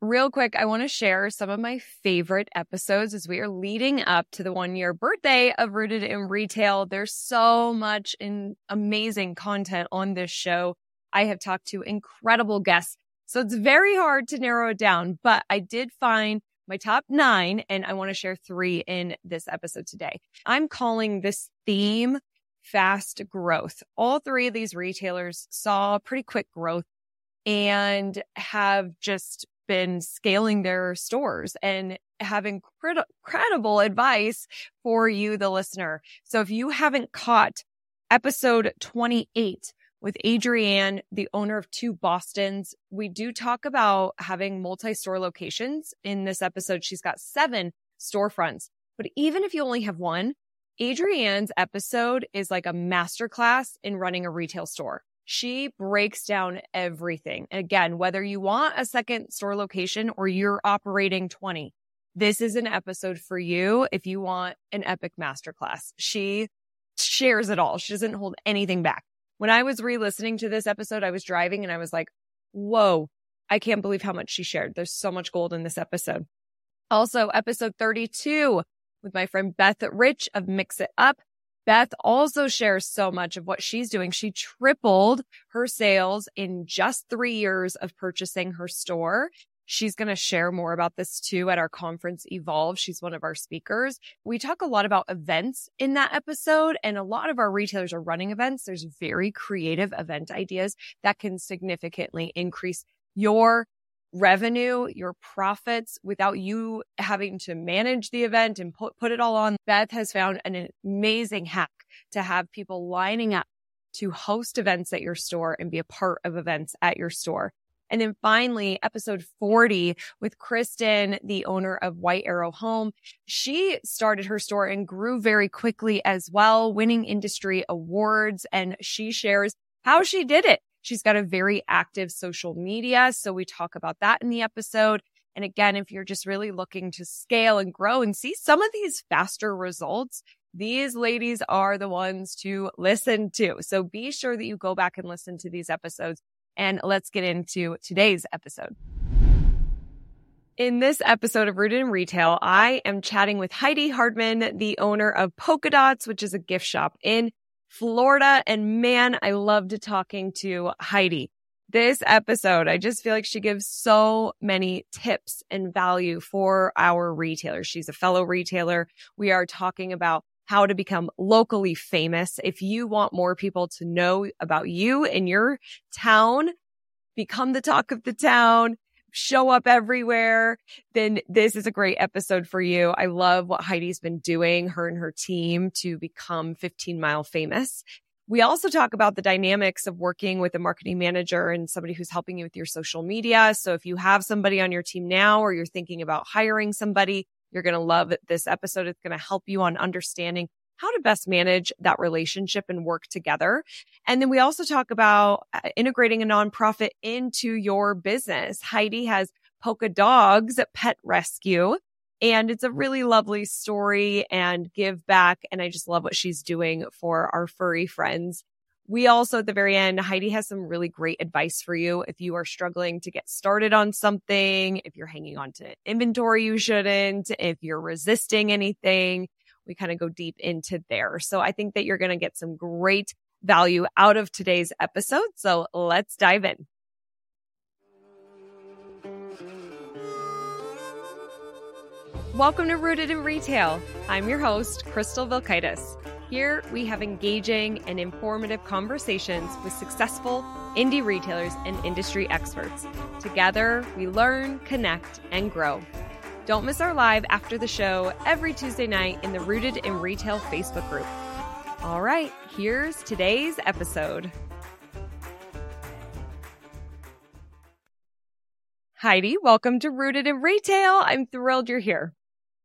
real quick, I want to share some of my favorite episodes as we are leading up to the one year birthday of Rooted in Retail. There's so much in amazing content on this show. I have talked to incredible guests. So it's very hard to narrow it down, but I did find my top nine and I want to share three in this episode today. I'm calling this theme fast growth. All three of these retailers saw pretty quick growth and have just been scaling their stores and having incredible advice for you, the listener. So if you haven't caught episode 28 with Adrienne, the owner of two Bostons, we do talk about having multi-store locations. In this episode, she's got seven storefronts. But even if you only have one, Adrienne's episode is like a masterclass in running a retail store. She breaks down everything. Again, whether you want a second store location or you're operating 20, this is an episode for you if you want an epic masterclass. She shares it all. She doesn't hold anything back. When I was re-listening to this episode, I was driving and I was like, whoa, I can't believe how much she shared. There's so much gold in this episode. Also, episode 32 with my friend Beth Rich of Mix It Up. Beth also shares so much of what she's doing. She tripled her sales in just three years of purchasing her store. She's going to share more about this too at our conference Evolve. She's one of our speakers. We talk a lot about events in that episode and a lot of our retailers are running events. There's very creative event ideas that can significantly increase your revenue, your profits without you having to manage the event and put, put it all on. Beth has found an amazing hack to have people lining up to host events at your store and be a part of events at your store. And then finally, episode 40 with Kristen, the owner of White Arrow Home. She started her store and grew very quickly as well, winning industry awards. And she shares how she did it. She's got a very active social media. So we talk about that in the episode. And again, if you're just really looking to scale and grow and see some of these faster results, these ladies are the ones to listen to. So be sure that you go back and listen to these episodes. And let's get into today's episode. In this episode of Rooted in Retail, I am chatting with Heidi Hardman, the owner of Polka Dotz, which is a gift shop in Florida. And man, I loved talking to Heidi. This episode, I just feel like she gives so many tips and value for our retailers. She's a fellow retailer. We are talking about how to become locally famous. If you want more people to know about you in your town, become the talk of the town, show up everywhere, then this is a great episode for you. I love what Heidi's been doing, her and her team to become 15 mile famous. We also talk about the dynamics of working with a marketing manager and somebody who's helping you with your social media. So if you have somebody on your team now or you're thinking about hiring somebody, you're going to love this episode. It's going to help you on understanding how to best manage that relationship and work together. And then we also talk about uh, integrating a nonprofit into your business. Heidi has Polka Dogz Pet Rescue. And it's a really lovely story and give back. And I just love what she's doing for our furry friends. We also, at the very end, Heidi has some really great advice for you. If you are struggling to get started on something, if you're hanging on to inventory you shouldn't, if you're resisting anything, we kind of go deep into there. So I think that you're going to get some great value out of today's episode. So let's dive in. Welcome to Rooted in Retail. I'm your host, Crystal Vilkaitis. Here we have engaging and informative conversations with successful indie retailers and industry experts. Together, we learn, connect, and grow. Don't miss our live after the show every Tuesday night in the Rooted in Retail Facebook group. All right, here's today's episode. Heidi, welcome to Rooted in Retail. I'm thrilled you're here.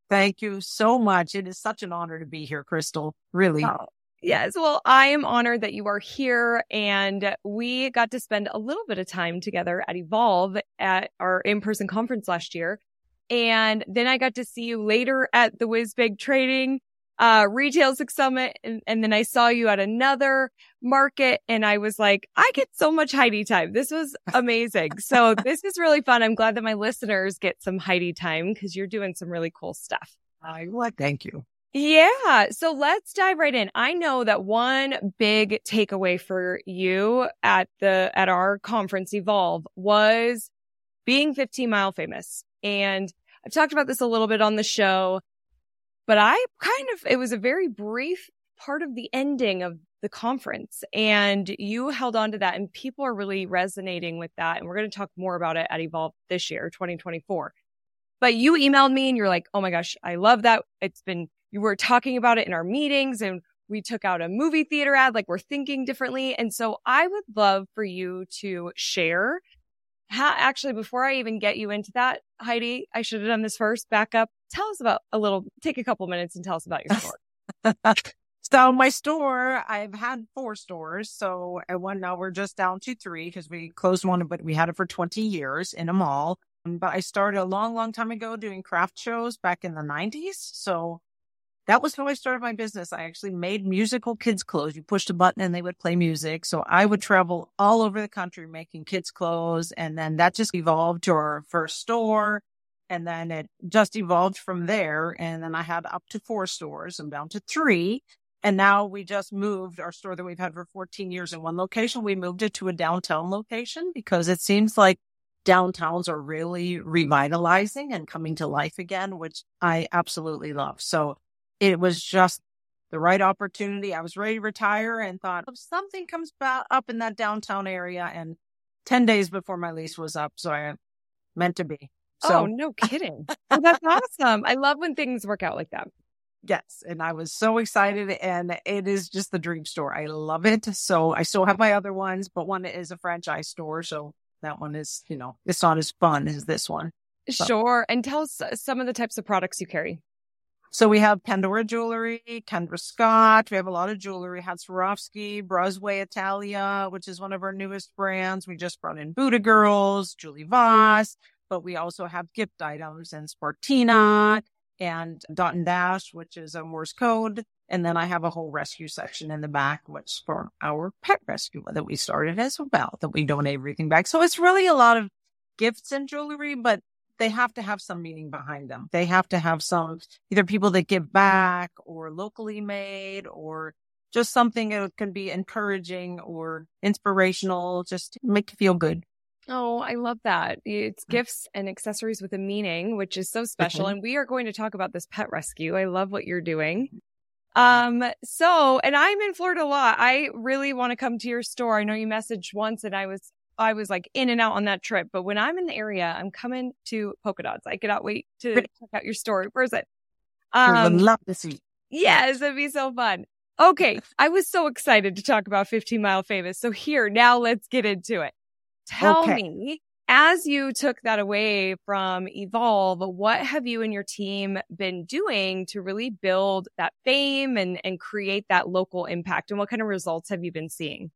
Thank you so much. It is such an honor to be here, Crystal. Really. Oh, yes. Well, I am honored that you are here and we got to spend a little bit of time together at Evolve at our in-person conference last year. And then I got to see you later at the WhizBang Training. uh, Retail Summit. And, and then I saw you at another market and I was like, I get so much Heidi time. This was amazing. so this is really fun. I'm glad that my listeners get some Heidi time because you're doing some really cool stuff. I thank you. Yeah. So let's dive right in. I know that one big takeaway for you at the, at our conference Evolve was being 15 mile famous. And I've talked about this a little bit on the show, but I kind of, it was a very brief part of the ending of the conference and you held on to that and people are really resonating with that. And we're going to talk more about it at Evolve this year, 2024. But you emailed me and you're like, Oh my gosh, I love that. It's been, you were talking about it in our meetings and we took out a movie theater ad, like we're thinking differently. And so I would love for you to share how, actually, before I even get you into that, Heidi, I should have done this first. Back up. Tell us about a little, take a couple minutes and tell us about your store. so my store, I've had four stores. So at one now we're just down to three because we closed one, but we had it for 20 years in a mall. But I started a long, long time ago doing craft shows back in the 90s. So that was how I started my business. I actually made musical kids clothes. You pushed a button and they would play music. So I would travel all over the country making kids clothes. And then that just evolved to our first store. And then it just evolved from there. And then I had up to four stores and down to three. And now we just moved our store that we've had for 14 years in one location. We moved it to a downtown location because it seems like downtowns are really revitalizing and coming to life again, which I absolutely love. So it was just the right opportunity. I was ready to retire and thought if something comes up in that downtown area and 10 days before my lease was up. So I meant to be. So, oh, no kidding. well, that's awesome. I love when things work out like that. Yes. And I was so excited and it is just the dream store. I love it. So I still have my other ones, but one is a franchise store. So that one is, you know, it's not as fun as this one. So. Sure. And tell us uh, some of the types of products you carry. So we have Pandora jewelry, Kendra Scott. We have a lot of jewelry. Swarovski, Brosway Italia, which is one of our newest brands. We just brought in Buddha Girls, Julie Vos, but we also have gift items and Spartina and Dot and Dash, which is a Morse code. And then I have a whole rescue section in the back, which for our pet rescue that we started as well, that we donate everything back. So it's really a lot of gifts and jewelry, but they have to have some meaning behind them. They have to have some either people that give back or locally made or just something that can be encouraging or inspirational, just make you feel good. Oh, I love that. It's mm. gifts and accessories with a meaning, which is so special. Mm-hmm. And we are going to talk about this pet rescue. I love what you're doing. Um, so, and I'm in Florida a lot. I really want to come to your store. I know you messaged once and I was I was like in and out on that trip. But when I'm in the area, I'm coming to Polka Dotz. I cannot wait to check out your store. Where's it? Um, love to see. Yes, it'd be so fun. Okay. I was so excited to talk about 15 Mile Famous. So here, now let's get into it. Tell okay. me, as you took that away from Evolve, what have you and your team been doing to really build that fame and, and create that local impact? And what kind of results have you been seeing?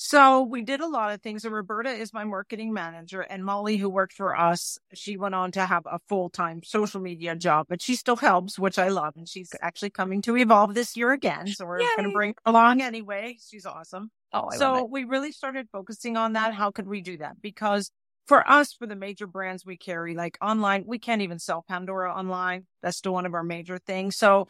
So we did a lot of things. And Roberta is my marketing manager and Molly, who worked for us, she went on to have a full time social media job, but she still helps, which I love. And she's actually coming to evolve this year again. So we're going to bring her along anyway. She's awesome. Oh, I so we really started focusing on that. How could we do that? Because for us, for the major brands we carry, like online, we can't even sell Pandora online. That's still one of our major things. So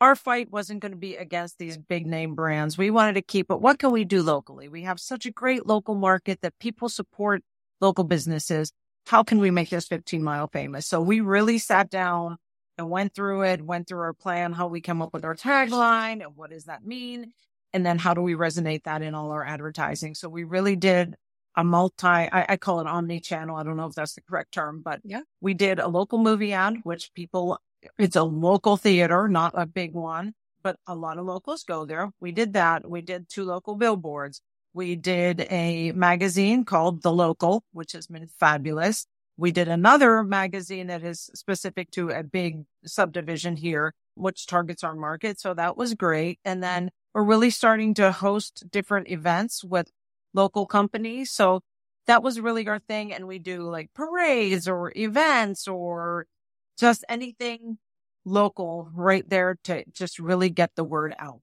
our fight wasn't going to be against these big name brands. We wanted to keep it. What can we do locally? We have such a great local market that people support local businesses. How can we make this 15 mile famous? So we really sat down and went through it, went through our plan, how we come up with our tagline and what does that mean? And then how do we resonate that in all our advertising? So we really did a multi, I, I call it omni channel. I don't know if that's the correct term, but yeah, we did a local movie ad, which people it's a local theater, not a big one, but a lot of locals go there. We did that. We did two local billboards. We did a magazine called The Local, which has been fabulous. We did another magazine that is specific to a big subdivision here, which targets our market. So that was great. And then we're really starting to host different events with local companies. So that was really our thing. And we do like parades or events or just anything local right there to just really get the word out.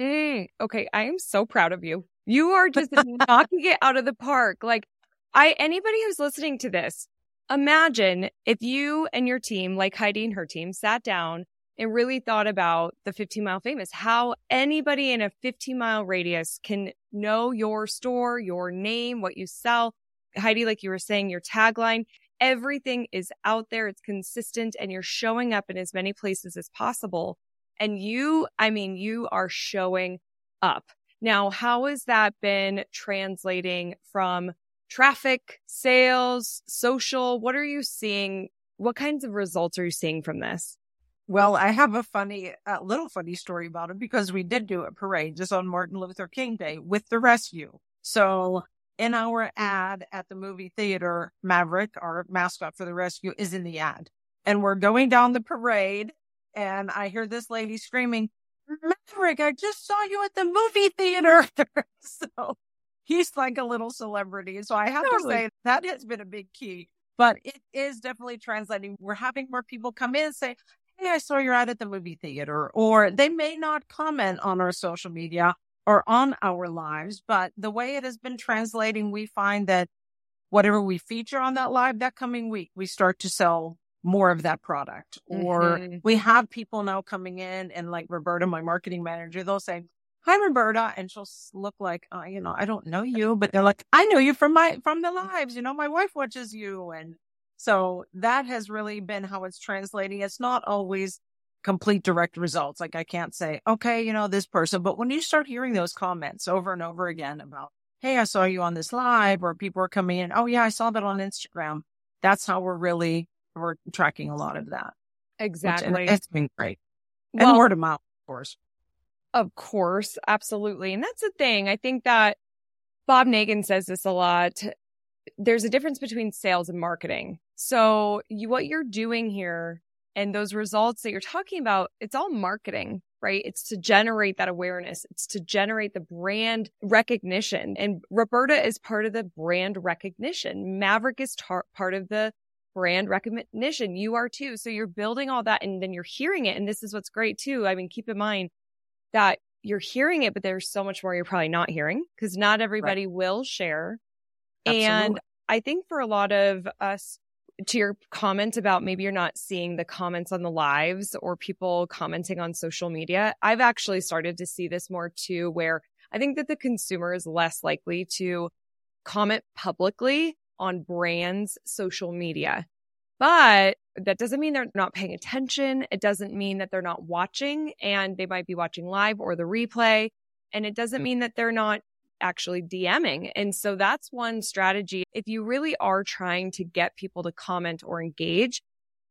Mm, okay. I am so proud of you. You are just knocking it out of the park. Like I, anybody who's listening to this, imagine if you and your team, like Heidi and her team, sat down and really thought about the 15 mile famous, how anybody in a 15 mile radius can know your store, your name, what you sell. Heidi, like you were saying, your tagline, everything is out there. It's consistent and you're showing up in as many places as possible. And you, I mean, you are showing up. Now, how has that been translating from traffic, sales, social? What are you seeing? What kinds of results are you seeing from this? Well, I have a funny, a little funny story about it because we did do a parade just on Martin Luther King Day with the rescue. So in our ad at the movie theater, Maverick, our mascot for the rescue, is in the ad. And we're going down the parade and I hear this lady screaming, Maverick, I just saw you at the movie theater. so he's like a little celebrity. So I have totally. to say that has been a big key, but it is definitely translating. We're having more people come in and say, Hey, I saw you're out at the movie theater, or they may not comment on our social media or on our lives, but the way it has been translating, we find that whatever we feature on that live that coming week, we start to sell more of that product. Or mm-hmm. we have people now coming in and like Roberta, my marketing manager, they'll say, Hi, Roberta. And she'll look like, oh, you know, I don't know you, but they're like, I know you from my, from the lives, you know, my wife watches you. And so that has really been how it's translating. It's not always complete direct results. Like I can't say, okay, you know, this person, but when you start hearing those comments over and over again about, Hey, I saw you on this live or people are coming in. Oh yeah, I saw that on Instagram. That's how we're really, we're tracking a lot of that. Exactly. Which, it's been great. Well, and word of mouth, of course. Of course. Absolutely. And that's the thing. I think that Bob Negen says this a lot. There's a difference between sales and marketing. So you, what you're doing here and those results that you're talking about, it's all marketing, right? It's to generate that awareness. It's to generate the brand recognition. And Roberta is part of the brand recognition. Maverick is tar- part of the brand recognition. You are too. So you're building all that and then you're hearing it. And this is what's great too. I mean, keep in mind that you're hearing it, but there's so much more you're probably not hearing because not everybody right. will share. Absolutely. And I think for a lot of us to your comment about maybe you're not seeing the comments on the lives or people commenting on social media, I've actually started to see this more too, where I think that the consumer is less likely to comment publicly on brands' social media. But that doesn't mean they're not paying attention. It doesn't mean that they're not watching and they might be watching live or the replay. And it doesn't mm. mean that they're not actually DMing. And so that's one strategy. If you really are trying to get people to comment or engage,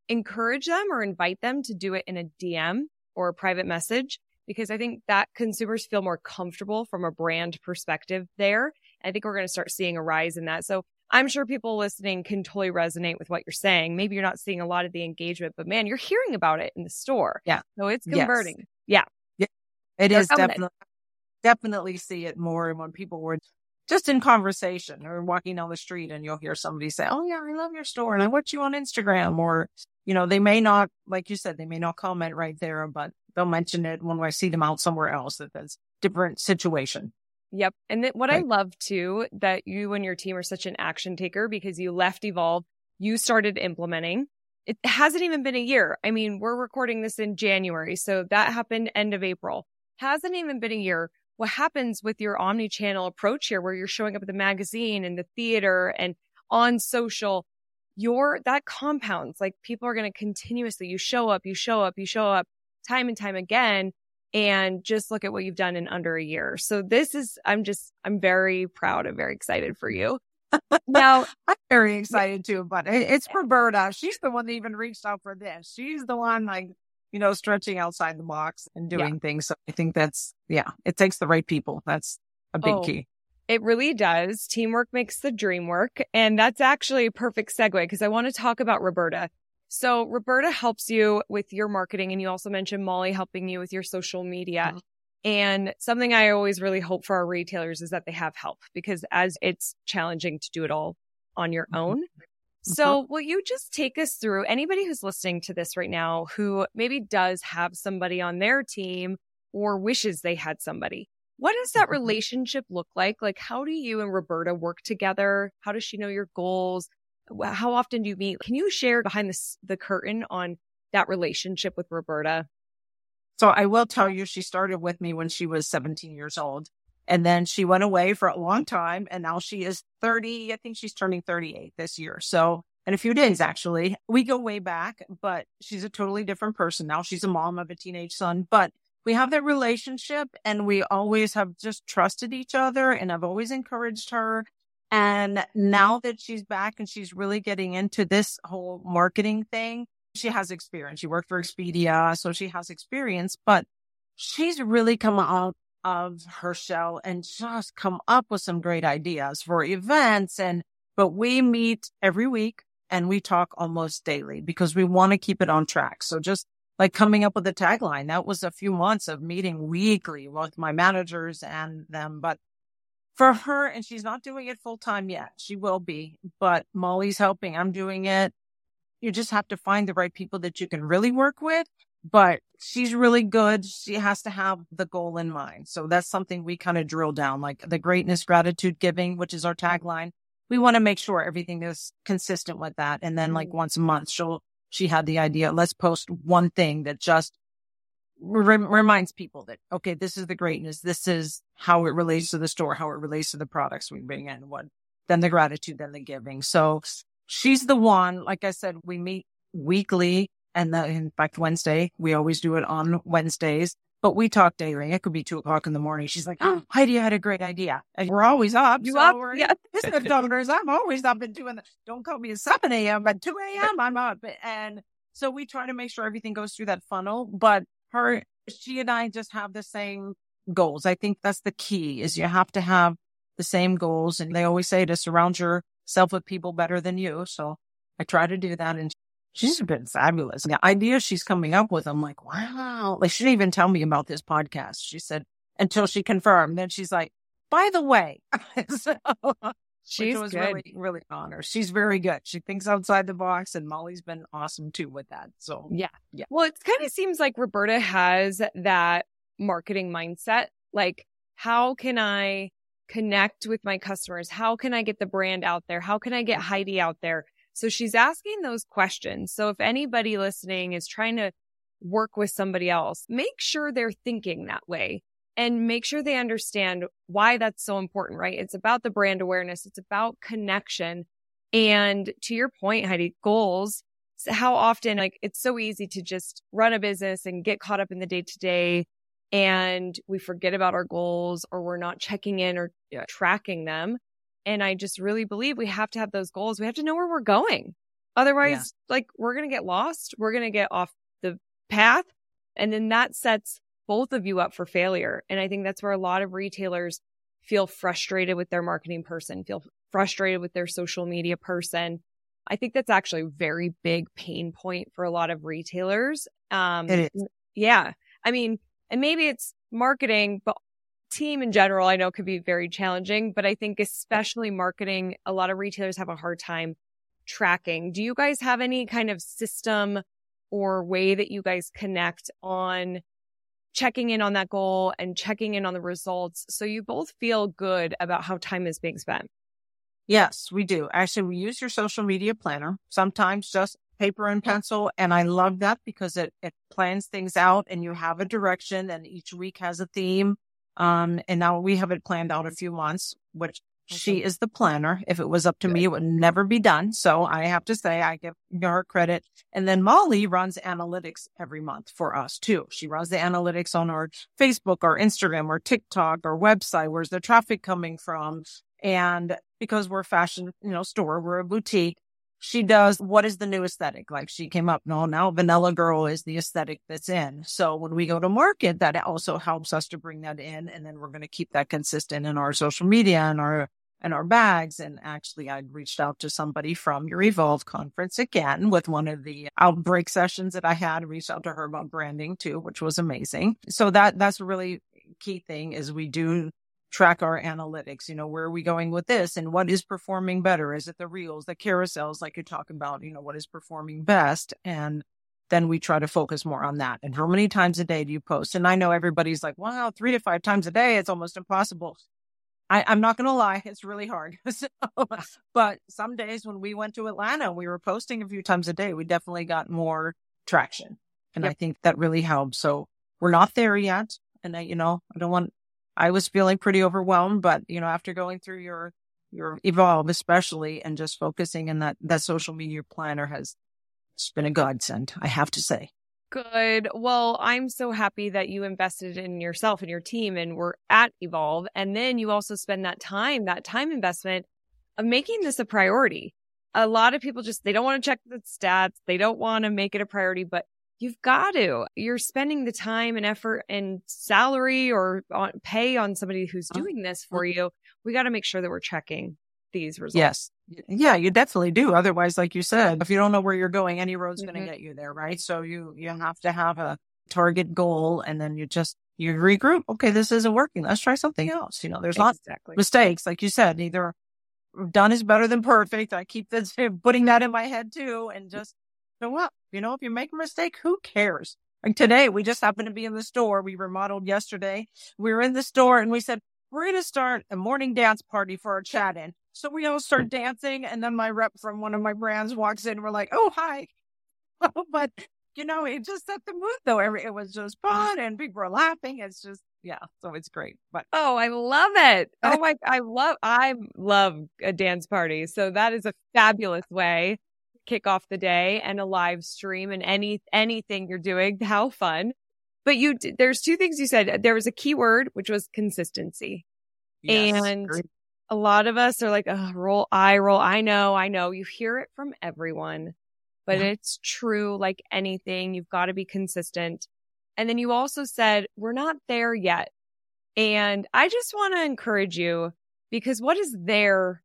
encourage them or invite them to do it in a DM or a private message, because I think that consumers feel more comfortable from a brand perspective there. I think we're going to start seeing a rise in that. So I'm sure people listening can totally resonate with what you're saying. Maybe you're not seeing a lot of the engagement, but man, you're hearing about it in the store. Yeah. So it's converting. Yes. Yeah. Yeah. It They're is definitely definitely see it more when people were just in conversation or walking down the street and you'll hear somebody say, Oh yeah, I love your store and I watch you on Instagram or, you know, they may not, like you said, they may not comment right there, but they'll mention it when I see them out somewhere else that that's a different situation. Yep. And what right. I love too, that you and your team are such an action taker because you left Evolve, you started implementing. It hasn't even been a year. I mean, we're recording this in January. So that happened end of April. Hasn't even been a year what happens with your omni-channel approach here where you're showing up at the magazine and the theater and on social your that compounds. Like people are going to continuously you show up you show up you show up time and time again and just look at what you've done in under a year. So this is i'm just i'm very proud and very excited for you. Now i'm very excited too but it's roberta. She's the one that even reached out for this. She's the one like you know, stretching outside the box and doing yeah. things. So I think that's, yeah, it takes the right people. That's a big oh, key. It really does. Teamwork makes the dream work. And that's actually a perfect segue because I want to talk about Roberta. So Roberta helps you with your marketing. And you also mentioned Molly helping you with your social media. Mm-hmm. And something I always really hope for our retailers is that they have help because as it's challenging to do it all on your mm-hmm. own, Mm-hmm. So, will you just take us through anybody who's listening to this right now who maybe does have somebody on their team or wishes they had somebody? What does that mm-hmm. relationship look like? Like, how do you and Roberta work together? How does she know your goals? How often do you meet? Can you share behind the, the curtain on that relationship with Roberta? So I will tell you, she started with me when she was 17 years old. And then she went away for a long time. And now she is 30. I think she's turning 38 this year. So in a few days, actually, we go way back, but she's a totally different person. Now she's a mom of a teenage son, but we have that relationship and we always have just trusted each other. And I've always encouraged her. And now that she's back and she's really getting into this whole marketing thing, she has experience. She worked for Expedia, so she has experience, but she's really come out of her shell and just come up with some great ideas for events. And, but we meet every week and we talk almost daily because we want to keep it on track. So just like coming up with a tagline, that was a few months of meeting weekly with my managers and them. But for her, and she's not doing it full time yet. She will be, but Molly's helping. I'm doing it. You just have to find the right people that you can really work with. But she's really good. She has to have the goal in mind. So that's something we kind of drill down, like the greatness, gratitude, giving, which is our tagline. We want to make sure everything is consistent with that. And then like mm-hmm. once a month, she'll, she had the idea, let's post one thing that just re- reminds people that, okay, this is the greatness. This is how it relates to the store, how it relates to the products we bring in, what, then the gratitude, then the giving. So she's the one, like I said, we meet weekly and the, in fact, Wednesday, we always do it on Wednesdays, but we talk daily. It could be two o'clock in the morning. She's like, Oh, Heidi had a great idea. And we're always up. You so up? Yeah. Business. I'm always up and doing the, don't call me at 7 a.m., but 2 a.m. I'm up. And so we try to make sure everything goes through that funnel, but her, she and I just have the same goals. I think that's the key is you have to have the same goals. And they always say to surround yourself with people better than you. So I try to do that. And she's been fabulous. The ideas she's coming up with, I'm like, wow. Like she didn't even tell me about this podcast. She said until she confirmed. Then she's like, by the way, so, she's was good. really, really an honor. She's very good. She thinks outside the box and Molly's been awesome too with that. So yeah. Yeah. Well, it kind of seems like Roberta has that marketing mindset. Like, how can I connect with my customers? How can I get the brand out there? How can I get Heidi out there? So she's asking those questions. So if anybody listening is trying to work with somebody else, make sure they're thinking that way and make sure they understand why that's so important, right? It's about the brand awareness. It's about connection. And to your point, Heidi, goals, how often, like, it's so easy to just run a business and get caught up in the day to day and we forget about our goals or we're not checking in or tracking them. And I just really believe we have to have those goals. We have to know where we're going. Otherwise, yeah. like we're going to get lost. We're going to get off the path. And then that sets both of you up for failure. And I think that's where a lot of retailers feel frustrated with their marketing person, feel frustrated with their social media person. I think that's actually a very big pain point for a lot of retailers. Um, it is. Yeah. I mean, and maybe it's marketing, but team in general, I know could be very challenging, but I think especially marketing, a lot of retailers have a hard time tracking. Do you guys have any kind of system or way that you guys connect on checking in on that goal and checking in on the results so you both feel good about how time is being spent? Yes, we do. Actually, we use your social media planner, sometimes just paper and pencil. And I love that because it, it plans things out and you have a direction and each week has a theme. Um, and now we have it planned out a few months, which she is the planner. If it was up to Good. me, it would never be done. So I have to say I give her credit. And then Molly runs analytics every month for us too. She runs the analytics on our Facebook or Instagram or TikTok or website. Where's the traffic coming from? And because we're a fashion, you know, store, we're a boutique she does what is the new aesthetic? Like she came up, no, now Vanilla Girl is the aesthetic that's in. So when we go to market, that also helps us to bring that in. And then we're going to keep that consistent in our social media and our and our bags. And actually, I reached out to somebody from your Evolve conference again with one of the outbreak sessions that I had. Reached out to her about branding too, which was amazing. So that that's really key thing is we do track our analytics. You know, where are we going with this and what is performing better? Is it the reels, the carousels, like you talk about, you know, what is performing best? And then we try to focus more on that. And how many times a day do you post? And I know everybody's like, wow, three to five times a day. It's almost impossible. I, am not going to lie. It's really hard. so, but some days when we went to Atlanta, we were posting a few times a day. We definitely got more traction. And yep. I think that really helped. So we're not there yet. And I, you know, I don't want, I was feeling pretty overwhelmed, but you know, after going through your, your evolve, especially and just focusing in that, that social media planner has it's been a godsend, I have to say. Good. Well, I'm so happy that you invested in yourself and your team and we're at Evolve. And then you also spend that time, that time investment of making this a priority. A lot of people just, they don't want to check the stats. They don't want to make it a priority, but you've got to. You're spending the time and effort and salary or on, pay on somebody who's uh-huh. doing this for you. We got to make sure that we're checking these results. Yes. Yeah, you definitely do. Otherwise, like you said, if you don't know where you're going, any road's mm-hmm. going to get you there, right? So you you have to have a target goal and then you just you regroup. Okay, this isn't working. Let's try something else. You know, there's exactly. not mistakes, like you said. Either done is better than perfect. I keep this, putting that in my head too, and just show up. You know, if you make a mistake, who cares? Like today, we just happened to be in the store. We remodeled yesterday. We were in the store and we said, we're going to start a morning dance party for our chat in. So we all start dancing. And then my rep from one of my brands walks in. We're like, oh, hi. Oh, but, you know, it just set the mood though. It was just fun and people were laughing. It's just, yeah. So it's great. But oh, I love it. Oh my, I love, I love a dance party. So that is a fabulous way kick off the day and a live stream and any, anything you're doing. How fun. But you, there's two things you said. There was a keyword, which was consistency. Yes, and great. a lot of us are like, oh, roll eye roll. I know, I know. You hear it from everyone, but yeah. it's true. Like anything, you've got to be consistent. And then you also said, we're not there yet. And I just want to encourage you because what does there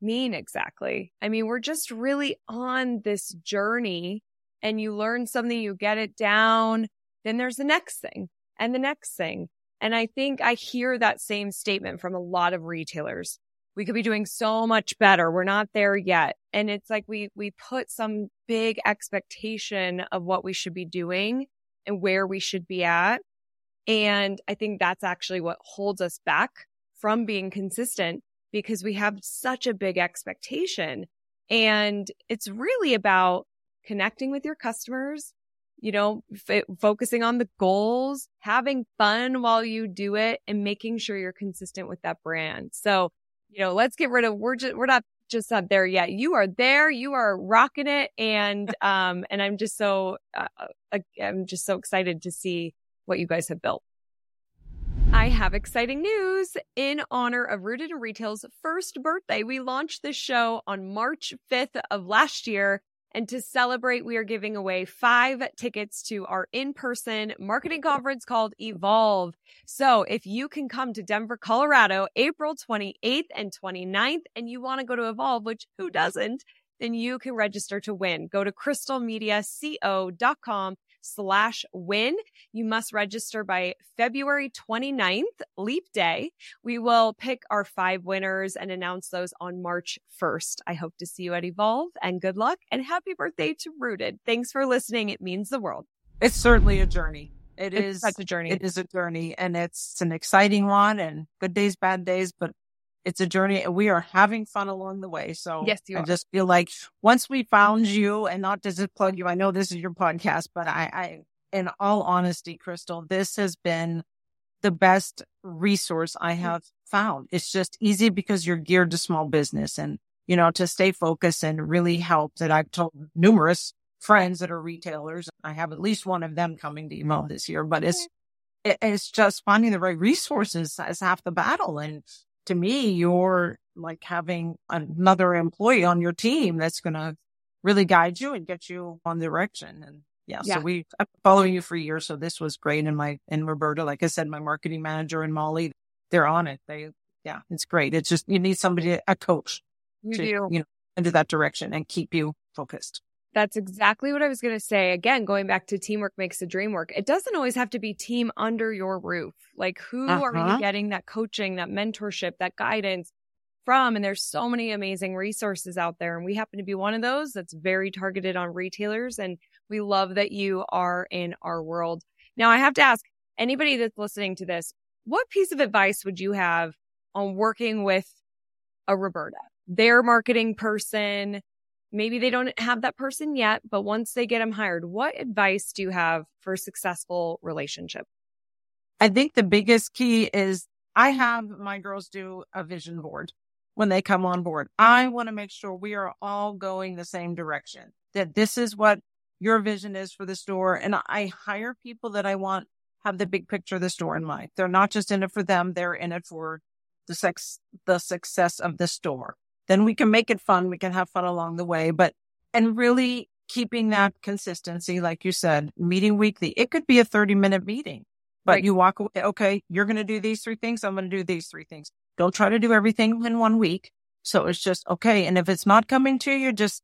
mean exactly? I mean, we're just really on this journey and you learn something, you get it down then there's the next thing and the next thing. And I think I hear that same statement from a lot of retailers. We could be doing so much better. We're not there yet. And it's like we, we put some big expectation of what we should be doing and where we should be at. And I think that's actually what holds us back from being consistent because we have such a big expectation. And it's really about connecting with your customers, you know, f- focusing on the goals, having fun while you do it and making sure you're consistent with that brand. So, you know, let's get rid of, we're just, we're not just not there yet. You are there. You are rocking it. And, um, and I'm just so, uh, uh I'm just so excited to see what you guys have built. I have exciting news. In honor of Rooted in Retail's first birthday, we launched this show on March 5th of last year and to celebrate, we are giving away five tickets to our in person marketing conference called Evolve. So if you can come to Denver, Colorado, April 28th and 29th, and you want to go to Evolve, which who doesn't, then you can register to win. Go to crystalmediaco.com slash win. You must register by February 29th, leap day. We will pick our five winners and announce those on March 1st. I hope to see you at Evolve and good luck and happy birthday to Rooted. Thanks for listening. It means the world. It's certainly a journey. It it's is such a journey. It is a journey and it's an exciting one and good days, bad days, but it's a journey and we are having fun along the way. So yes, you I just feel like once we found you and not to plug you, I know this is your podcast, but I, I, in all honesty, Crystal, this has been the best resource I mm-hmm. have found. It's just easy because you're geared to small business and, you know, to stay focused and really help that I've told numerous friends that are retailers. I have at least one of them coming to email this year, but it's, it's just finding the right resources is half the battle. And to me, you're like having another employee on your team that's going to really guide you and get you on direction. And yeah, yeah. so we, I'm following you for years. So this was great. And my, and Roberta, like I said, my marketing manager and Molly, they're on it. They, yeah, it's great. It's just, you need somebody, a coach you to, do. you know, into that direction and keep you focused. That's exactly what I was going to say. Again, going back to teamwork makes the dream work. It doesn't always have to be team under your roof. Like who uh-huh. are you uh-huh. getting that coaching, that mentorship, that guidance from? And there's so many amazing resources out there. And we happen to be one of those that's very targeted on retailers. And we love that you are in our world. Now I have to ask anybody that's listening to this, what piece of advice would you have on working with a Roberta, their marketing person? Maybe they don't have that person yet, but once they get them hired, what advice do you have for a successful relationship? I think the biggest key is I have my girls do a vision board when they come on board. I want to make sure we are all going the same direction, that this is what your vision is for the store. And I hire people that I want have the big picture of the store in mind. They're not just in it for them. They're in it for the sex, the success of the store. Then we can make it fun. We can have fun along the way, but, and really keeping that consistency, like you said, meeting weekly. It could be a 30 minute meeting, but right. you walk away. Okay. You're going to do these three things. I'm going to do these three things. Don't try to do everything in one week. So it's just okay. And if it's not coming to you, just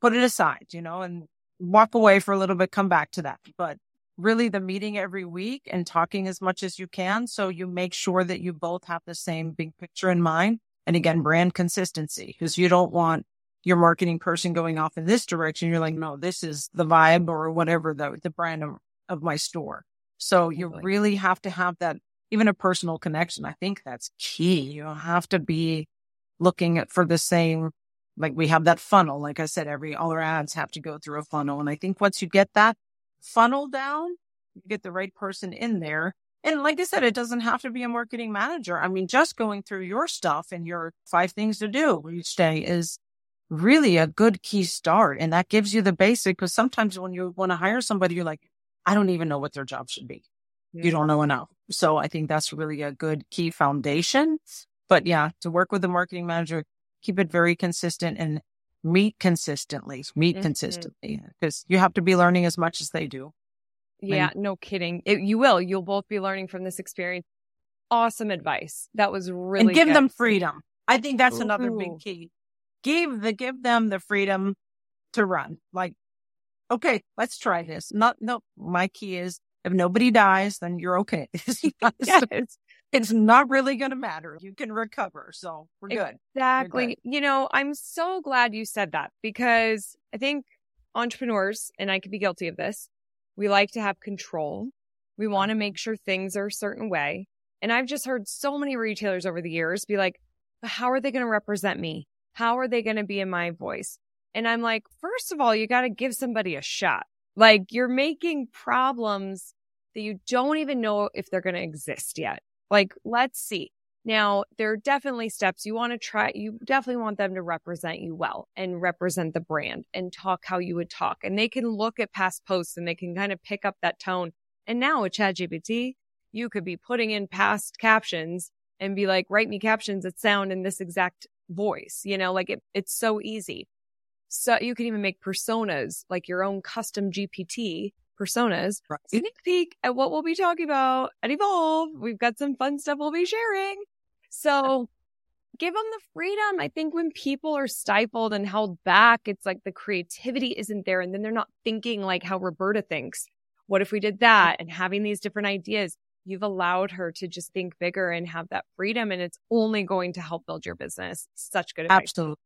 put it aside, you know, and walk away for a little bit, come back to that. But really the meeting every week and talking as much as you can. So you make sure that you both have the same big picture in mind. And again, brand consistency because you don't want your marketing person going off in this direction. You're like, no, this is the vibe or whatever the, the brand of, of my store. So you really have to have that, even a personal connection. I think that's key. You have to be looking at for the same, like we have that funnel. Like I said, every, all our ads have to go through a funnel. And I think once you get that funnel down, you get the right person in there. And like I said, it doesn't have to be a marketing manager. I mean, just going through your stuff and your five things to do each day is really a good key start. And that gives you the basic because sometimes when you want to hire somebody, you're like, I don't even know what their job should be. Yeah. You don't know enough. So I think that's really a good key foundation. But yeah, to work with the marketing manager, keep it very consistent and meet consistently, meet mm-hmm. consistently because you have to be learning as much as they do. Yeah, and, no kidding. It, you will. You'll both be learning from this experience. Awesome advice. That was really and give good. them freedom. I think that's Ooh. another big key. Give the give them the freedom to run. Like, okay, let's try this. Not no. My key is if nobody dies, then you're okay. yes it's not really going to matter. You can recover. So we're good. Exactly. Good. You know, I'm so glad you said that because I think entrepreneurs, and I could be guilty of this, we like to have control. We want to make sure things are a certain way. And I've just heard so many retailers over the years be like, how are they going to represent me? How are they going to be in my voice? And I'm like, first of all, you got to give somebody a shot. Like you're making problems that you don't even know if they're going to exist yet. Like, let's see. Now, there are definitely steps you want to try. You definitely want them to represent you well and represent the brand and talk how you would talk. And they can look at past posts and they can kind of pick up that tone. And now with ChatGPT, you could be putting in past captions and be like, write me captions that sound in this exact voice. You know, like it, it's so easy. So you can even make personas, like your own custom GPT personas. Right. Sneak peek at what we'll be talking about at Evolve. We've got some fun stuff we'll be sharing. So give them the freedom. I think when people are stifled and held back, it's like the creativity isn't there. And then they're not thinking like how Roberta thinks. What if we did that and having these different ideas? You've allowed her to just think bigger and have that freedom. And it's only going to help build your business. Such good advice. Absolutely.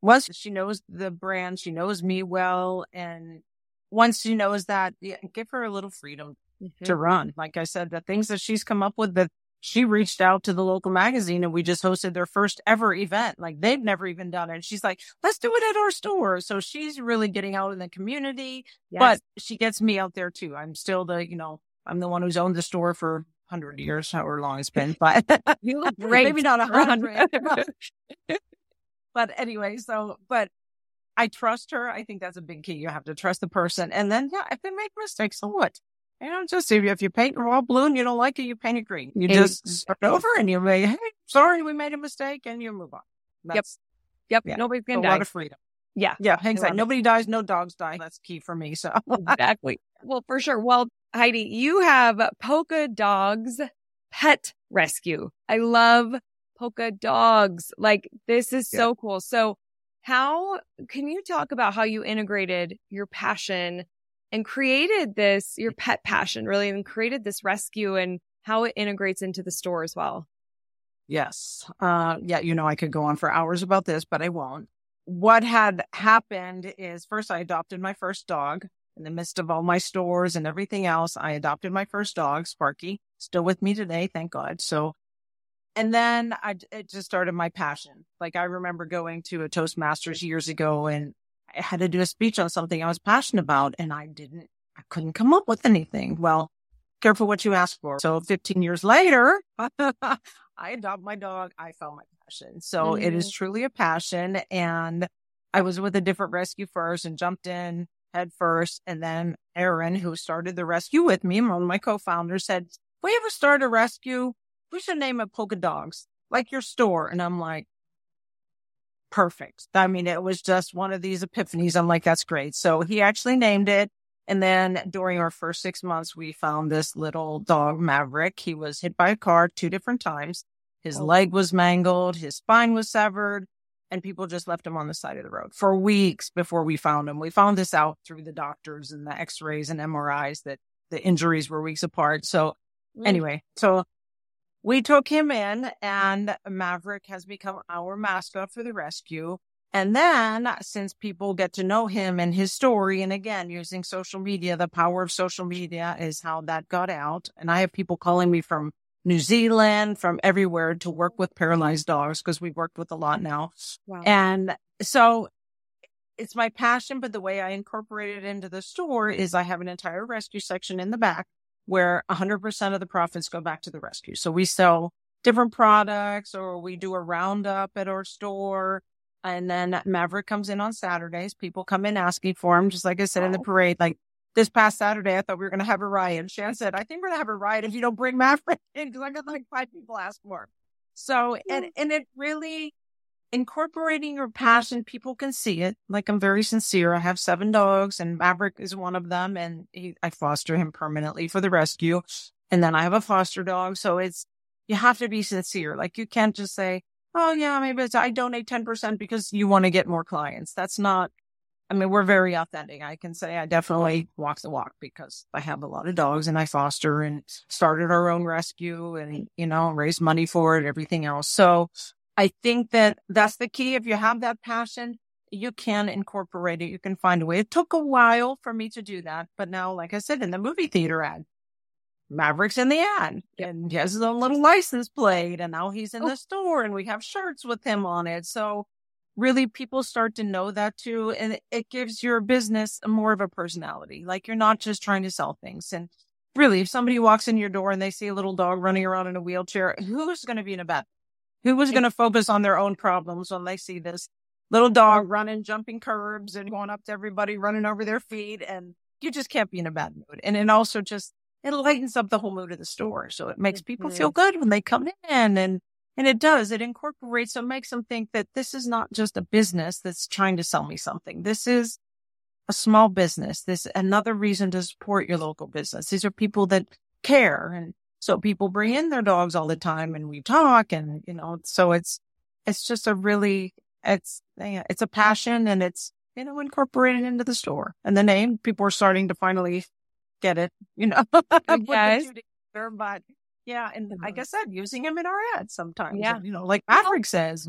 Once she knows the brand, she knows me well, and once she knows that, yeah, give her a little freedom mm-hmm. to run. Like I said, the things that she's come up with that she reached out to the local magazine and we just hosted their first ever event. Like they've never even done it. And she's like, let's do it at our store. So she's really getting out in the community, yes. but she gets me out there too. I'm still the, you know, I'm the one who's owned the store for hundred years, however long it's been, but you look great. Maybe not a hundred. but anyway, so, but I trust her. I think that's a big key. You have to trust the person. And then, yeah, if they make mistakes, so what? You know, just if you, if you paint a raw blue and you don't like it, you paint it green. You just start over and you may, hey, sorry, we made a mistake and you move on. That's, yep. Yep. Yeah. Nobody's going to die. A lot of freedom. Yeah. Yeah. Hang Exactly. Nobody dies. No dogs die. That's key for me. So exactly. Well, for sure. Well, Heidi, you have Polka Dogz Pet Rescue. I love Polka Dogz. Like this is so cool. So How can you talk about how you integrated your passion and created this, your pet passion really, and created this rescue and how it integrates into the store as well? Yes. Uh, yeah, you know, I could go on for hours about this, but I won't. What had happened is first I adopted my first dog in the midst of all my stores and everything else. I adopted my first dog, Sparky, still with me today. Thank God. So, and then I, it just started my passion. Like I remember going to a Toastmasters years ago and I had to do a speech on something I was passionate about and I didn't, I couldn't come up with anything. Well, careful what you ask for. So 15 years later, I adopt my dog. I found my passion. So mm-hmm. it is mm-hmm. truly a passion. And I was with a different rescue first and jumped in head first. And then Aaron, who started the rescue with me, one of my co-founders said, we ever start a rescue, we should name it Polka Dogz, like your store. And I'm like, perfect. I mean, it was just one of these epiphanies. I'm like, that's great. So he actually named it. And then during our first six months, we found this little dog, Maverick. He was hit by a car two different times. His oh. leg was mangled, his spine was severed, and people just left him on the side of the road for weeks before we found him. We found this out through the doctors and the x rays and MRIs that the injuries were weeks apart. So, mm. anyway, so we took him in, and Maverick has become our mascot for the rescue. And then since people get to know him and his story, and again, using social media, the power of social media is how that got out. And I have people calling me from New Zealand, from everywhere to work with paralyzed dogs because we've worked with a lot now. Wow. And so it's my passion, but the way I incorporate it into the store is I have an entire rescue section in the back where 100% of the profits go back to the rescue. So we sell different products or we do a roundup at our store and then Maverick comes in on Saturdays. People come in asking for him, just like I said in the parade. Like this past Saturday, I thought we were going to have a riot. Shan said, I think we're going to have a riot if you don't bring Maverick in because I got like five people ask for him. So, and, and it really incorporating your passion, people can see it. Like I'm very sincere. I have seven dogs and Maverick is one of them and he, I foster him permanently for the rescue. And then I have a foster dog. So it's, you have to be sincere. Like you can't just say, oh yeah, maybe it's, I donate 10% because you want to get more clients. That's not, I mean, we're very authentic. I can say I definitely walk the walk because I have a lot of dogs and I foster and started our own rescue and, you know, raise money for it, everything else. So I think that that's the key. If you have that passion, you can incorporate it. You can find a way. It took a while for me to do that. But now, like I said, in the movie theater ad, Maverick's in the ad yep. and he has his own little license plate and now he's in oh. the store and we have shirts with him on it. So really people start to know that too. And it gives your business more of a personality. Like you're not just trying to sell things. And really, if somebody walks in your door and they see a little dog running around in a wheelchair, who's going to be in a bad? Who was going to focus on their own problems when they see this little dog running, jumping curbs and going up to everybody, running over their feet? And you just can't be in a bad mood. And it also just it lightens up the whole mood of the store. So it makes people feel mm-hmm. good when they come in and, and it does. It incorporates, it makes them think that this is not just a business that's trying to sell me something. This is a small business. This another reason to support your local business. These are people that care. And so people bring in their dogs all the time and we talk and, you know, so it's, it's just a really, it's, it's a passion and it's, you know, incorporated into the store and the name. People are starting to finally get it, you know. yes. Together, but yeah, and like I said, using him in our ads sometimes. Yeah. you know, like Maverick says.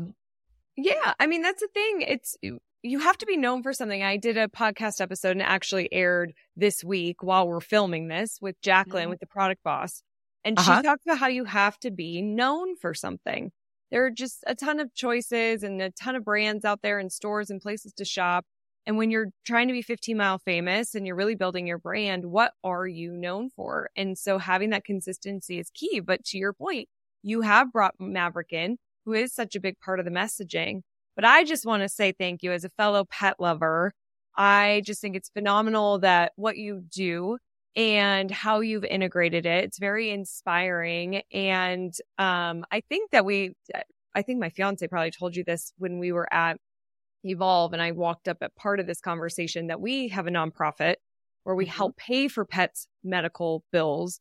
Yeah. I mean, that's the thing. It's, you have to be known for something. I did a podcast episode and actually aired this week while we're filming this with Jacqueline mm-hmm. with the product boss. And uh-huh. she talked about how you have to be known for something. There are just a ton of choices and a ton of brands out there and stores and places to shop. And when you're trying to be 15 mile famous and you're really building your brand, what are you known for? And so having that consistency is key. But to your point, you have brought Maverick in, who is such a big part of the messaging. But I just want to say thank you as a fellow pet lover. I just think it's phenomenal that what you do and how you've integrated it. It's very inspiring. And um, I think that we, I think my fiance probably told you this when we were at evolve and I walked up at part of this conversation that we have a nonprofit where we mm-hmm. help pay for pets medical bills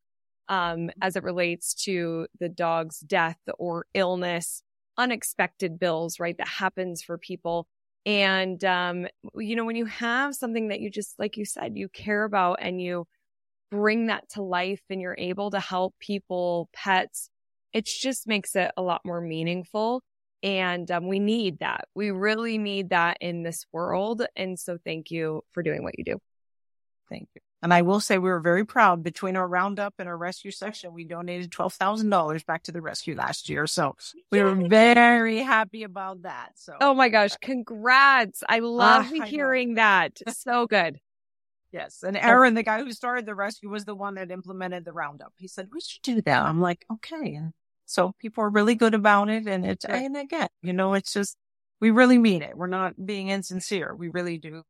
um, as it relates to the dog's death or illness, unexpected bills, right? That happens for people. And, um, you know, when you have something that you just, like you said, you care about and you bring that to life and you're able to help people, pets, it just makes it a lot more meaningful. And um, we need that. We really need that in this world. And so thank you for doing what you do. Thank you. And I will say we were very proud between our roundup and our rescue section. We donated $12,000 back to the rescue last year. So we were very happy about that. So, oh my gosh, congrats. I love uh, hearing that. So good. Yes. And Aaron, the guy who started the rescue, was the one that implemented the roundup. He said, we should do that. I'm like, okay. And so people are really good about it. And it's, and again, you know, it's just, we really mean it. We're not being insincere. We really do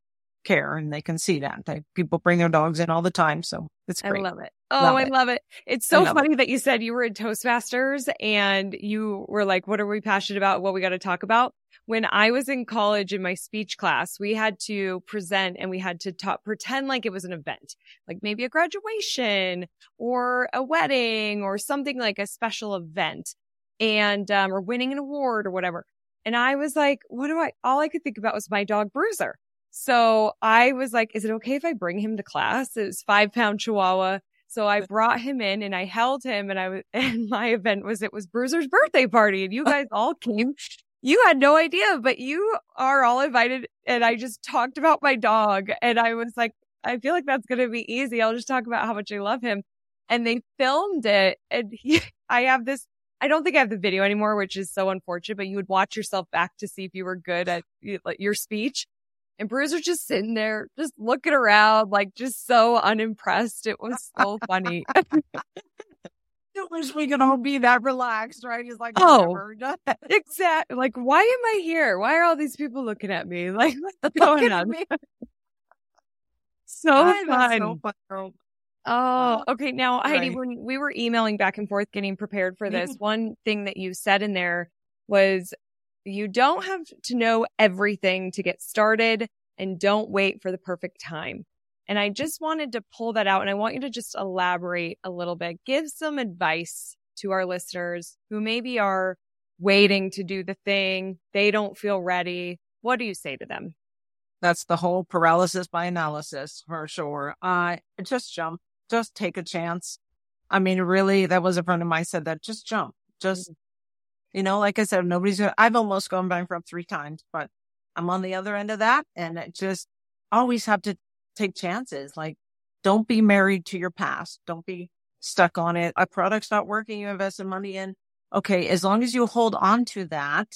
care and they can see that. They, people bring their dogs in all the time. So it's great. I love it. Oh, love I it. love it. It's so funny it. that you said you were in Toastmasters and you were like, what are we passionate about? What we got to talk about? When I was in college in my speech class, we had to present and we had to talk, pretend like it was an event, like maybe a graduation or a wedding or something like a special event and, um, or winning an award or whatever. And I was like, what do I, all I could think about was my dog Bruiser. So I was like, is it okay if I bring him to class? It was five pound chihuahua. So I brought him in and I held him and I was, and my event was, it was Bruiser's birthday party and you oh guys all came. You had no idea, but you are all invited. And I just talked about my dog and I was like, I feel like that's going to be easy. I'll just talk about how much I love him. And they filmed it and he, I have this I don't think I have the video anymore, which is so unfortunate, but you would watch yourself back to see if you were good at your speech. And Bruiser just sitting there, just looking around, like just so unimpressed. It was so funny. I wish we could all be that relaxed, right? He's like, oh, exactly. Like, why am I here? Why are all these people looking at me? Like, what's going on? so fun. So fun. Oh, oh, okay. Now, right. Heidi, when we were emailing back and forth getting prepared for this, one thing that you said in there was you don't have to know everything to get started and don't wait for the perfect time. And I just wanted to pull that out and I want you to just elaborate a little bit, give some advice to our listeners who maybe are waiting to do the thing. They don't feel ready. What do you say to them? That's the whole paralysis by analysis for sure. Uh, just jump, just take a chance. I mean, really, that was a friend of mine said that just jump, just mm. You know, like I said, nobody's, gonna, I've almost gone bankrupt three times, but I'm on the other end of that. And it just always have to take chances. Like, don't be married to your past. Don't be stuck on it. A product's not working. You invested money in. Okay. As long as you hold on to that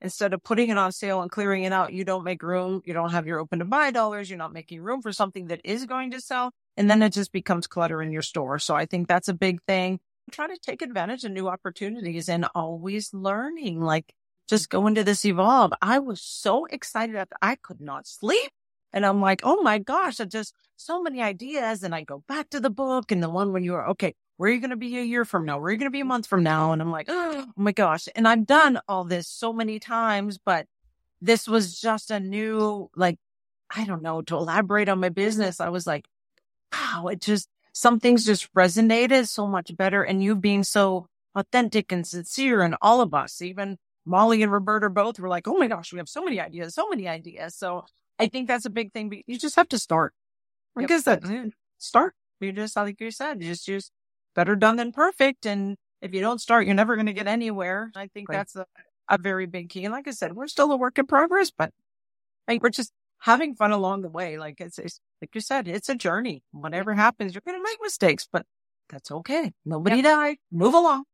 instead of putting it on sale and clearing it out, you don't make room. You don't have your open to buy dollars. You're not making room for something that is going to sell. And then it just becomes clutter in your store. So I think that's a big thing try to take advantage of new opportunities and always learning. Like just mm-hmm. go into this evolve. I was so excited that I could not sleep. And I'm like, oh my gosh, I just so many ideas. And I go back to the book and the one when you are, okay, where are you going to be a year from now? Where are you going to be a month from now? And I'm like, oh my gosh. And I've done all this so many times, but this was just a new, like, I don't know, to elaborate on my business. I was like, wow, it just, some things just resonated so much better. And you being so authentic and sincere and all of us, even Molly and Roberta both were like, Oh my gosh, we have so many ideas, so many ideas. So I think that's a big thing. You just have to start. Like yep. I said, start. You just, like you said, just, just better done than perfect. And if you don't start, you're never going to get anywhere. I think right. that's a, a very big key. And like I said, we're still a work in progress, but like, we're just having fun along the way. Like it's, it's like you said, it's a journey. Whatever happens, you're going to make mistakes, but that's okay. Nobody yep. died. Move along.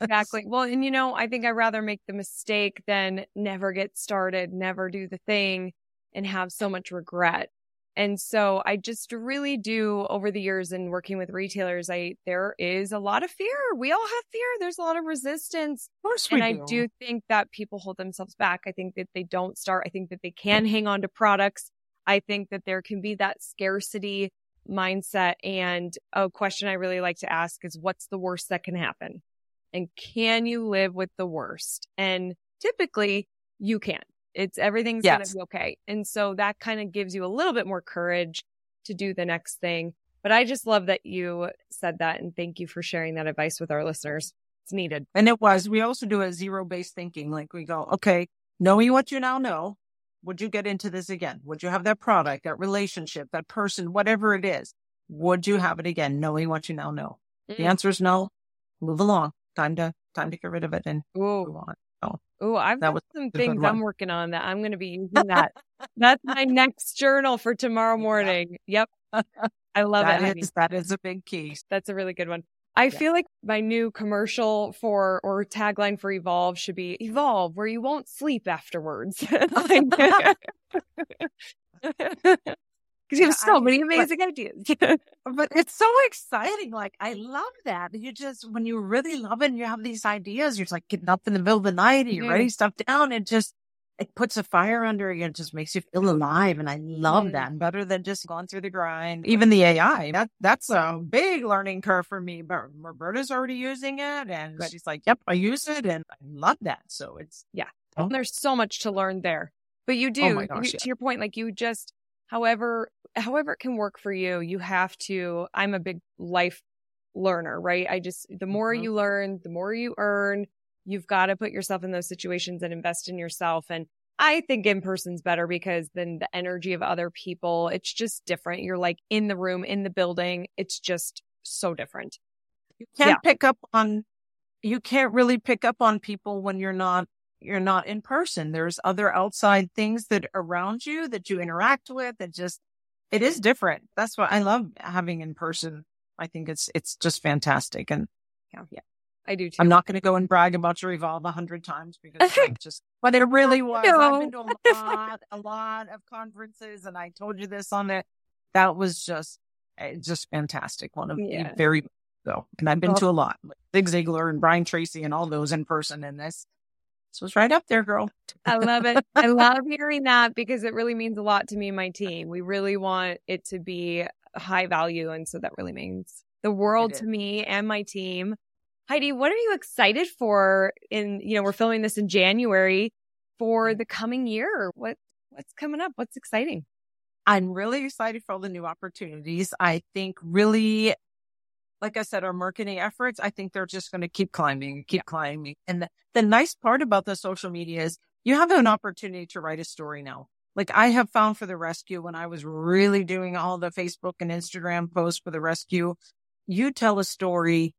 exactly. Well, and you know, I think I'd rather make the mistake than never get started, never do the thing and have so much regret. And so I just really do over the years and working with retailers, I, there is a lot of fear. We all have fear. There's a lot of resistance. Of course and do. I do think that people hold themselves back. I think that they don't start. I think that they can hang on to products. I think that there can be that scarcity mindset. And a question I really like to ask is what's the worst that can happen? And can you live with the worst? And typically you can. It's everything's yes. going to be okay. And so that kind of gives you a little bit more courage to do the next thing. But I just love that you said that. And thank you for sharing that advice with our listeners. It's needed. And it was, we also do a zero based thinking. Like we go, okay, knowing what you now know, Would you get into this again? Would you have that product, that relationship, that person, whatever it is? Would you have it again, knowing what you now know? Mm. The answer is no. Move along. Time to time to get rid of it and Ooh. move on. Oh, I've got some things I'm working on that I'm going to be using that. That's my next journal for tomorrow morning. Yep. I love that it. Is, that is a big key. That's a really good one. I yeah. feel like my new commercial for or tagline for Evolve should be Evolve, where you won't sleep afterwards. Because you have so many amazing but, ideas. but it's so exciting. Like I love that. You just when you really love it and you have these ideas, you're just like getting up in the middle of the night and you're writing stuff down and just it puts a fire under you. It just makes you feel alive. And I love mm. that. Better than just going through the grind. Even the AI, that that's a big learning curve for me. But Roberta's already using it and Good. she's like, Yep, I use it and I love that. So it's yeah. Oh. There's so much to learn there. But you oh do oh gosh, you, yeah. to your point, like you just however however it can work for you, you have to I'm a big life learner, right? I just the more mm-hmm. you learn, the more you earn You've got to put yourself in those situations and invest in yourself. And I think in person's better because then the energy of other people, it's just different. You're like in the room, in the building. It's just so different. You can't yeah. pick up on, you can't really pick up on people when you're not, you're not in person. There's other outside things that around you that you interact with and just, it is different. That's what I love having in person. I think it's, it's just fantastic. And yeah, yeah. I do too. I'm not going to go and brag about your Evolve a hundred times because just, but it really was. No. I've been to a lot, a lot of conferences and I told you this on it. That was just, eh, just fantastic. One of yeah. the very, though. And I've been well, to a lot. Zig Ziglar and Brian Tracy and all those in person and this. This was right up there, girl. I love it. I love hearing that because it really means a lot to me and my team. We really want it to be high value. And so that really means the world to me and my team. Heidi, what are you excited for in, you know, we're filming this in January for mm. the coming year. What, what's coming up? What's exciting? I'm really excited for all the new opportunities. I think really, like I said, our marketing efforts, I think they're just going to keep climbing, keep yeah. climbing. And the, the nice part about the social media is you have an opportunity to write a story now. Like I have found for the rescue when I was really doing all the Facebook and Instagram posts for the rescue, you tell a story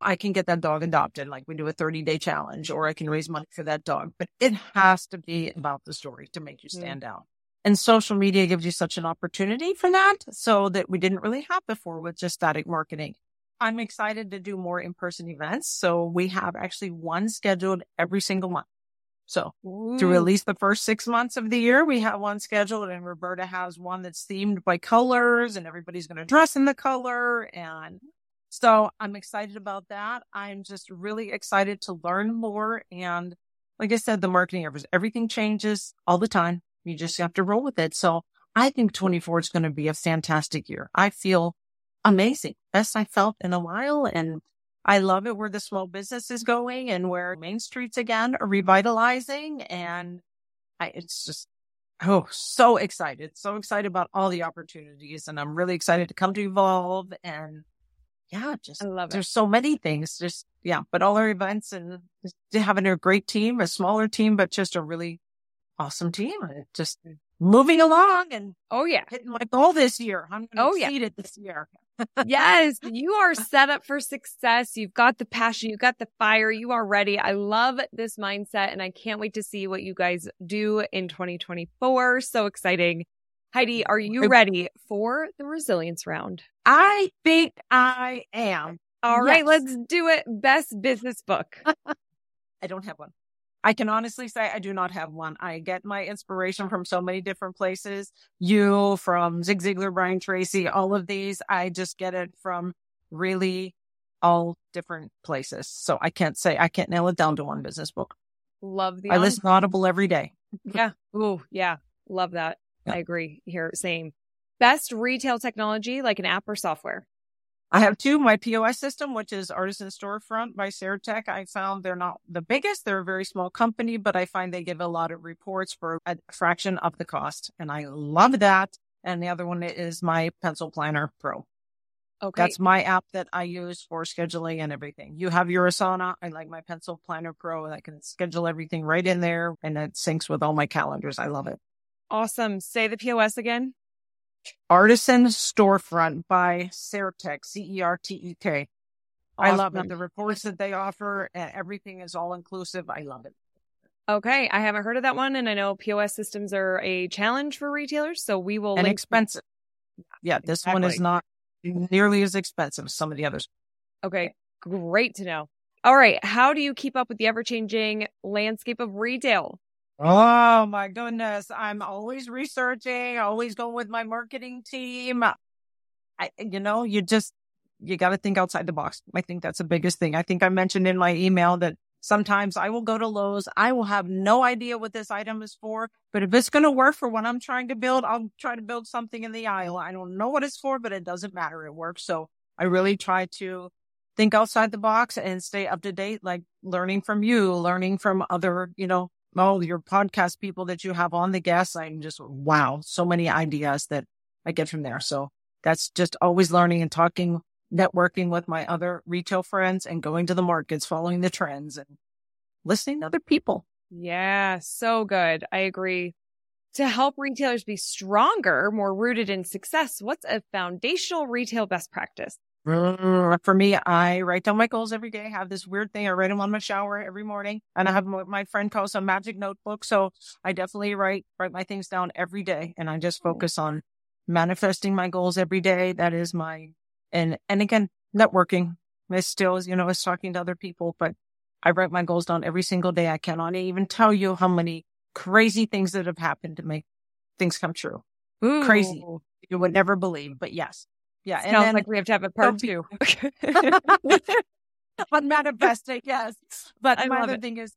I can get that dog adopted, like we do a 30 day challenge, or I can raise money for that dog. But it has to be about the story to make you mm. stand mm. out. And social media gives you such an opportunity for that. So that we didn't really have before with just static marketing. I'm excited to do more in person events. So we have actually one scheduled every single month. So Ooh. through at least the first six months of the year, we have one scheduled and Roberta has one that's themed by colors and everybody's going to dress in the color and so I'm excited about that. I'm just really excited to learn more. And like I said, the marketing efforts, everything changes all the time. You just have to roll with it. So I think 24 is going to be a fantastic year. I feel amazing. Best I felt in a while. And I love it where the small business is going and where Main Streets again are revitalizing. And I, it's just, oh, so excited. So excited about all the opportunities. And I'm really excited to come to Evolve and yeah, just I love it. There's so many things. Just yeah, but all our events and having a great team, a smaller team, but just a really awesome team. Just moving along and oh yeah, hitting my goal this year. I'm to oh, exceed yeah. it this year. yes, you are set up for success. You've got the passion, you've got the fire, you are ready. I love this mindset and I can't wait to see what you guys do in 2024. So exciting. Heidi, are you ready for the resilience round? I think I am. All yes. right, let's do it. Best business book. I don't have one. I can honestly say I do not have one. I get my inspiration from so many different places. You from Zig Ziglar, Brian Tracy, all of these. I just get it from really all different places. So I can't say I can't nail it down to one business book. Love the. I listen to um, Audible every day. Yeah. Ooh, yeah. Love that. I agree here. Same. Best retail technology, like an app or software? I have two. My POS system, which is Artisan Storefront by Certek. I found they're not the biggest. They're a very small company, but I find they give a lot of reports for a fraction of the cost. And I love that. And the other one is my Pencil Planner Pro. Okay. That's my app that I use for scheduling and everything. You have your Asana. I like my Pencil Planner Pro. I can schedule everything right in there and it syncs with all my calendars. I love it. Awesome. Say the POS again. Artisan Storefront by Certek, C E R T E K. I love it. The reports that they offer, and everything is all inclusive. I love it. Okay. I haven't heard of that one. And I know POS systems are a challenge for retailers. So we will And link. expensive. Yeah, this one is not nearly as expensive as some of the others. Okay. Great to know. All right. How do you keep up with the ever changing landscape of retail? Oh my goodness. I'm always researching, always going with my marketing team. I, you know, you just, you got to think outside the box. I think that's the biggest thing. I think I mentioned in my email that sometimes I will go to Lowe's. I will have no idea what this item is for, but if it's going to work for what I'm trying to build, I'll try to build something in the aisle. I don't know what it's for, but it doesn't matter. It works. So I really try to think outside the box and stay up to date, like learning from you, learning from other, you know, all your podcast people that you have on the guests. I'm just, wow, so many ideas that I get from there. So that's just always learning and talking, networking with my other retail friends and going to the markets, following the trends and listening to other people. Yeah. So good. I agree. To help retailers be stronger, more rooted in success, what's a foundational retail best practice? For me, I write down my goals every day. I have this weird thing. I write them on my shower every morning and I have my friend calls a magic notebook. So I definitely write, write my things down every day and I just focus on manifesting my goals every day. That is my, and, and again, networking is still, you know, is talking to other people, but I write my goals down every single day. I cannot even tell you how many crazy things that have happened to make things come true. Crazy. You would never believe, but yes. Yeah. And Sounds then like we have to have a part be- two. but manifesting, yes. But I my other it. thing is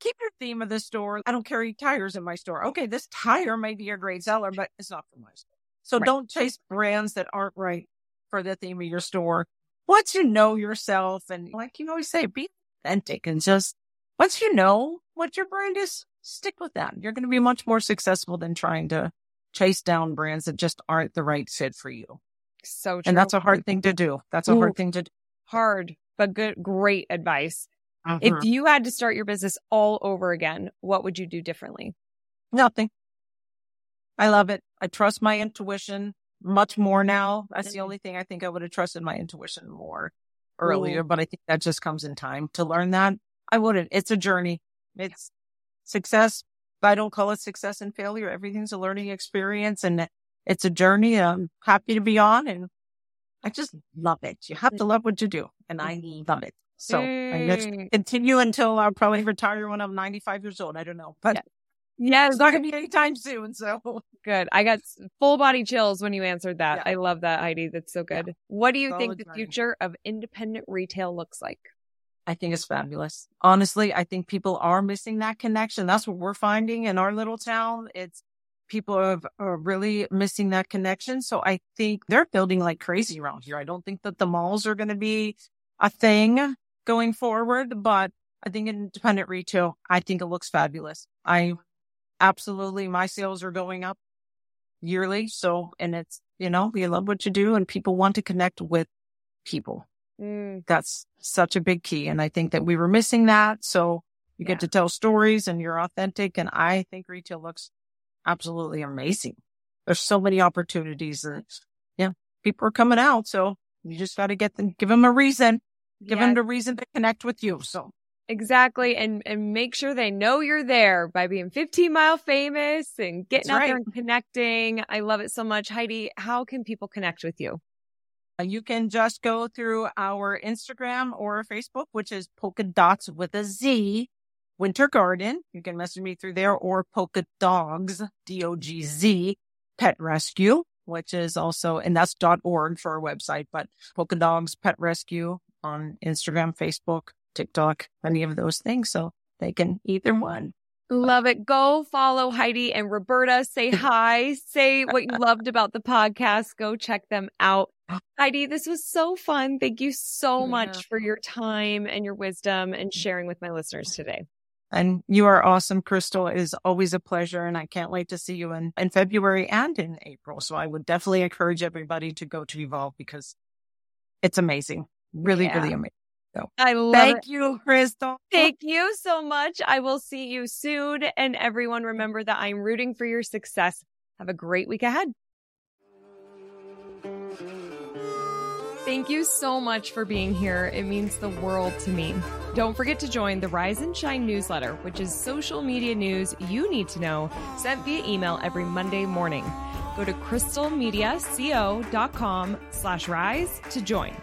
keep your theme of the store. I don't carry tires in my store. Okay, this tire may be a great seller, but it's not for my store. So Right. don't chase brands that aren't right for the theme of your store. Once you know yourself and like you always say, be authentic and just once you know what your brand is, stick with that. You're going to be much more successful than trying to chase down brands that just aren't the right fit for you. So true. And that's a hard thing to do. That's a Ooh. hard thing to do. hard, but good, great advice. Mhm. If you had to start your business all over again, what would you do differently? Nothing. I love it. I trust my intuition much more now. That's the Mhm. only thing I think I would have trusted my intuition more earlier, but I think that just comes in time to learn that. I wouldn't. It's a journey. It's success. I don't call it success and failure. Everything's a learning experience and it's a journey I'm happy to be on and I just love it. You have to love what you do and I love it. So I just Mm. continue until I'll probably retire when I'm 95 years old. I don't know, but Yeah. It's not going to be anytime soon. So good. I got full body chills when you answered that. Yeah. I love that, Heidi. That's so good. What do you think the future of independent retail looks like? I think it's fabulous. Honestly, I think people are missing that connection. That's what we're finding in our little town. It's people are, are really missing that connection. So I think they're building like crazy around here. I don't think that the malls are going to be a thing going forward, but I think independent retail, I think it looks fabulous. I absolutely, my sales are going up yearly. So, and it's, you know, you love what you do and people want to connect with people Mm, that's such a big key. And I think that we were missing that. So you Yeah. get to tell stories and you're authentic. And I think retail looks absolutely amazing. There's so many opportunities and yeah, people are coming out. So you just got to get them, give them a reason, give yeah, them the reason to connect with you. So exactly. And and make sure they know you're there by being 15 mile famous and getting That's out there and connecting. I love it so much. Heidi, how can people connect with you? uh, you can just go through our Instagram or Facebook, which is polka dots with a Z. Winter Garden. You can message me through there or Polka Dogz, D O G Z, Pet Rescue, which is also, and that's .org for our website, but Polka Dogz Pet Rescue on Instagram, Facebook, TikTok, any of those things. So they can either one. Love it. Go follow Heidi and Roberta. Say hi. Say what you loved about the podcast. Go check them out. Heidi, this was so fun. Thank you so much for your time and your wisdom and sharing with my listeners today. And you are awesome, Crystal. It is always a pleasure. And I can't wait to see you in, in February and in April. So I would definitely encourage everybody to go to Evolve because it's amazing. Really, Yeah. really amazing. So I love thank it. you, Crystal. Thank you so much. I will see you soon. And everyone, remember that I'm rooting for your success. Have a great week ahead. Thank you so much for being here. It means the world to me. Don't forget to join the Rise and Shine newsletter, which is social media news you need to know sent via email every Monday morning. Go to crystalmediaco.com slash rise to join.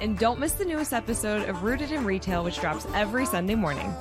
And don't miss the newest episode of Rooted in Retail, which drops every Sunday morning.